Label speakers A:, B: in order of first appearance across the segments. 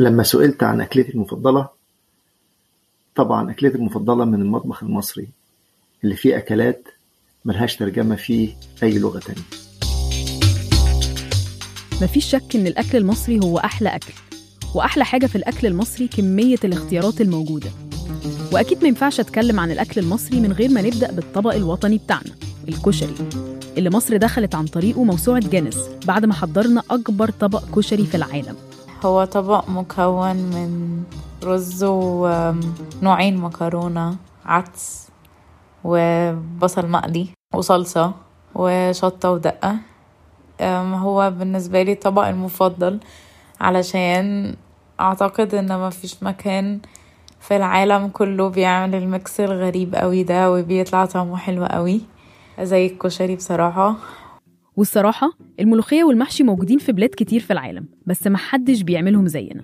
A: لما سئلت عن أكلتي المفضلة طبعا أكلتي المفضلة من المطبخ المصري اللي فيه أكلات ملهاش ترجمة في أي لغة تانية.
B: مفيش شك إن الأكل المصري هو أحلى أكل وأحلى حاجة في الأكل المصري كمية الاختيارات الموجودة. وأكيد ما ينفعش أتكلم عن الأكل المصري من غير ما نبدأ بالطبق الوطني بتاعنا الكشري اللي مصر دخلت عن طريقه موسوعة جينيس بعد ما حضرنا أكبر طبق كشري في العالم.
C: هو طبق مكون من رز ونوعين مكرونة عدس وبصل مقلي وصلصة وشطة ودقة. هو بالنسبة لي الطبق المفضل علشان أعتقد إن مفيش مكان في العالم كله بيعمل الميكس الغريب قوي ده وبيطلع طعمه حلو قوي زي الكشري بصراحة.
B: والصراحة الملوخية والمحشي موجودين في بلاد كتير في العالم بس محدش بيعملهم زينا.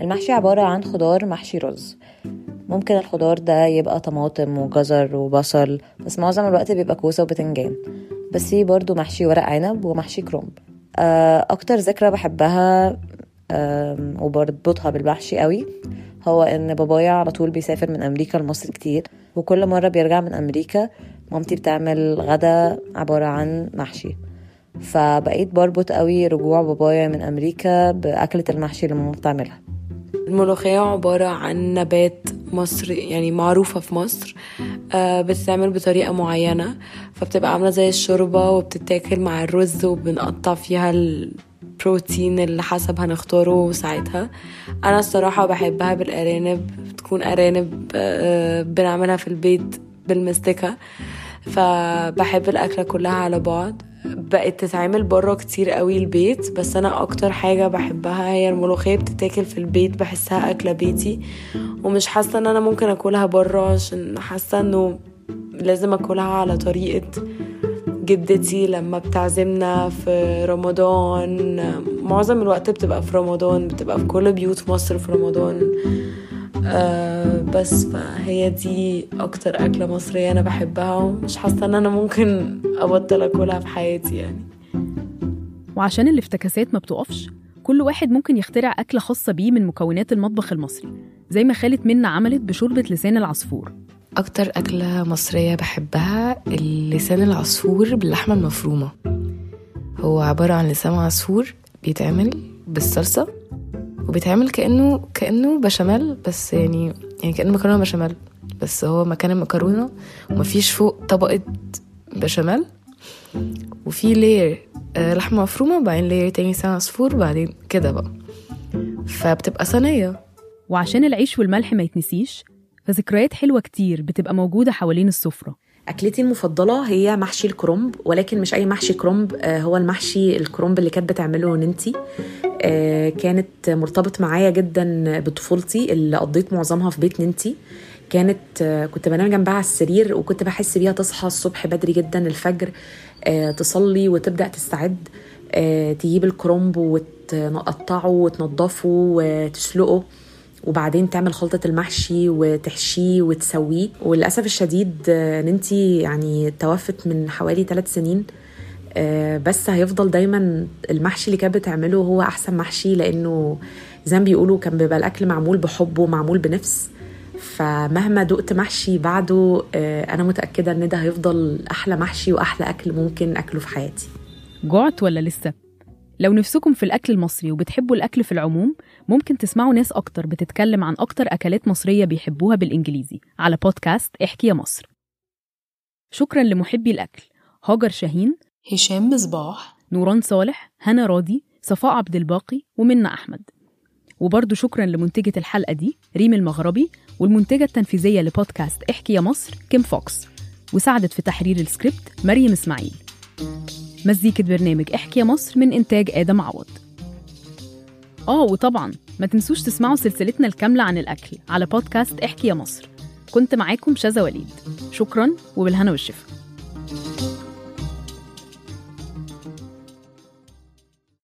D: المحشي عبارة عن خضار محشي رز. ممكن الخضار ده يبقى طماطم وجزر وبصل بس معظم الوقت بيبقى كوسة وبتنجان. بس في برضو محشي ورق عنب ومحشي كرومب أكتر ذكرى بحبها وبربطها بالمحشي قوي هو إن بابايا على طول بيسافر من أمريكا لمصر كتير وكل مرة بيرجع من أمريكا مامتي بتعمل غدا عبارة عن محشي. فبقيت بربط قوي رجوع بابايا من أمريكا بأكلة المحشي اللي ماما بتعملها.
E: الملوخية عبارة عن نبات مصري يعني معروفة في مصر آه بتتعمل بطريقة معينة فبتبقى عاملة زي الشوربة وبتتاكل مع الرز وبنقطع فيها البروتين اللي حسب هنختاره ساعتها. أنا الصراحة بحبها بالأرانب بتكون أرانب آه بنعملها في البيت بالمستكة فبحب الأكلة كلها على بعض بقت تتعمل بره كتير قوي البيت بس أنا أكتر حاجة بحبها هي الملوخية بتتاكل في البيت بحسها أكلة بيتي ومش حاسة إن أنا ممكن آكلها بره عشان حاسة إنه لازم آكلها على طريقة جدتي لما بتعزمنا في رمضان. معظم الوقت بتبقى في رمضان بتبقى في كل بيوت مصر في رمضان. آه بس فهي دي أكتر أكلة مصرية أنا بحبها ومش حاسة إن أنا ممكن أبطل أكلها في حياتي يعني.
B: وعشان الافتكاسات ما بتقفش كل واحد ممكن يخترع أكلة خاصة بيه من مكونات المطبخ المصري زي ما خالة منا عملت بشوربة لسان العصفور.
F: أكتر أكلة مصرية بحبها اللسان العصفور باللحمة المفرومة. هو عبارة عن لسان عصفور بيتعمل بالصلصة وبيتعمل كأنه كأنه بشاميل بس يعني يعني كأنه مكرونة بشاميل. بس هو مكان المكرونة ومفيش فوق طبقة بشاميل. وفي لير لحمة مفرومة وبعدين لير تاني لسان عصفور وبعدين كده بقى. فبتبقى صينية.
B: وعشان العيش والملح ما يتنسيش فذكريات حلوة كتير بتبقى موجودة حوالين السفرة.
G: أكلتي المفضلة هي محشي الكرنب ولكن مش أي محشي كرنب هو المحشي الكرنب اللي كانت بتعمله ننتي. كانت مرتبط معايا جدا بطفولتي اللي قضيت معظمها في بيت ننتي. كانت كنت بنام جنبها على السرير وكنت بحس بيها تصحى الصبح بدري جدا الفجر تصلي وتبدأ تستعد تجيب الكرنب وتقطعه وتنضفه وتسلقه. وبعدين تعمل خلطة المحشي وتحشيه وتسويه. وللأسف الشديد ننتي يعني توفت من حوالي ثلاث سنين. بس هيفضل دايما المحشي اللي كانت بتعمله هو أحسن محشي لأنه زي ما بيقولوا كان بيبقى الأكل معمول بحب ومعمول بنفس. فمهما دقت محشي بعده أنا متأكدة إن ده هيفضل أحلى محشي وأحلى أكل ممكن أكله في حياتي.
B: جعت ولا لسه؟ لو نفسكم في الأكل المصري وبتحبوا الأكل في العموم ممكن تسمعوا ناس أكتر بتتكلم عن أكتر أكلات مصرية بيحبوها بالإنجليزي. على بودكاست احكي يا مصر. شكرا لمحبي الأكل هاجر شاهين
H: هشام مصباح
B: نوران صالح هنا راضي صفاء عبد الباقي ومنى أحمد. وبرضه شكرا لمنتجة الحلقة دي ريم المغربي والمنتجة التنفيذية لبودكاست احكي يا مصر كيم فوكس. وساعدت في تحرير السكريبت مريم إسماعيل. مزيكة برنامج احكي يا مصر من إنتاج آدم عوض. آه وطبعا ما تنسوش تسمعوا سلسلتنا الكاملة عن الأكل على بودكاست احكي يا مصر. كنت معاكم شذا وليد. شكرا وبالهنا والشفا.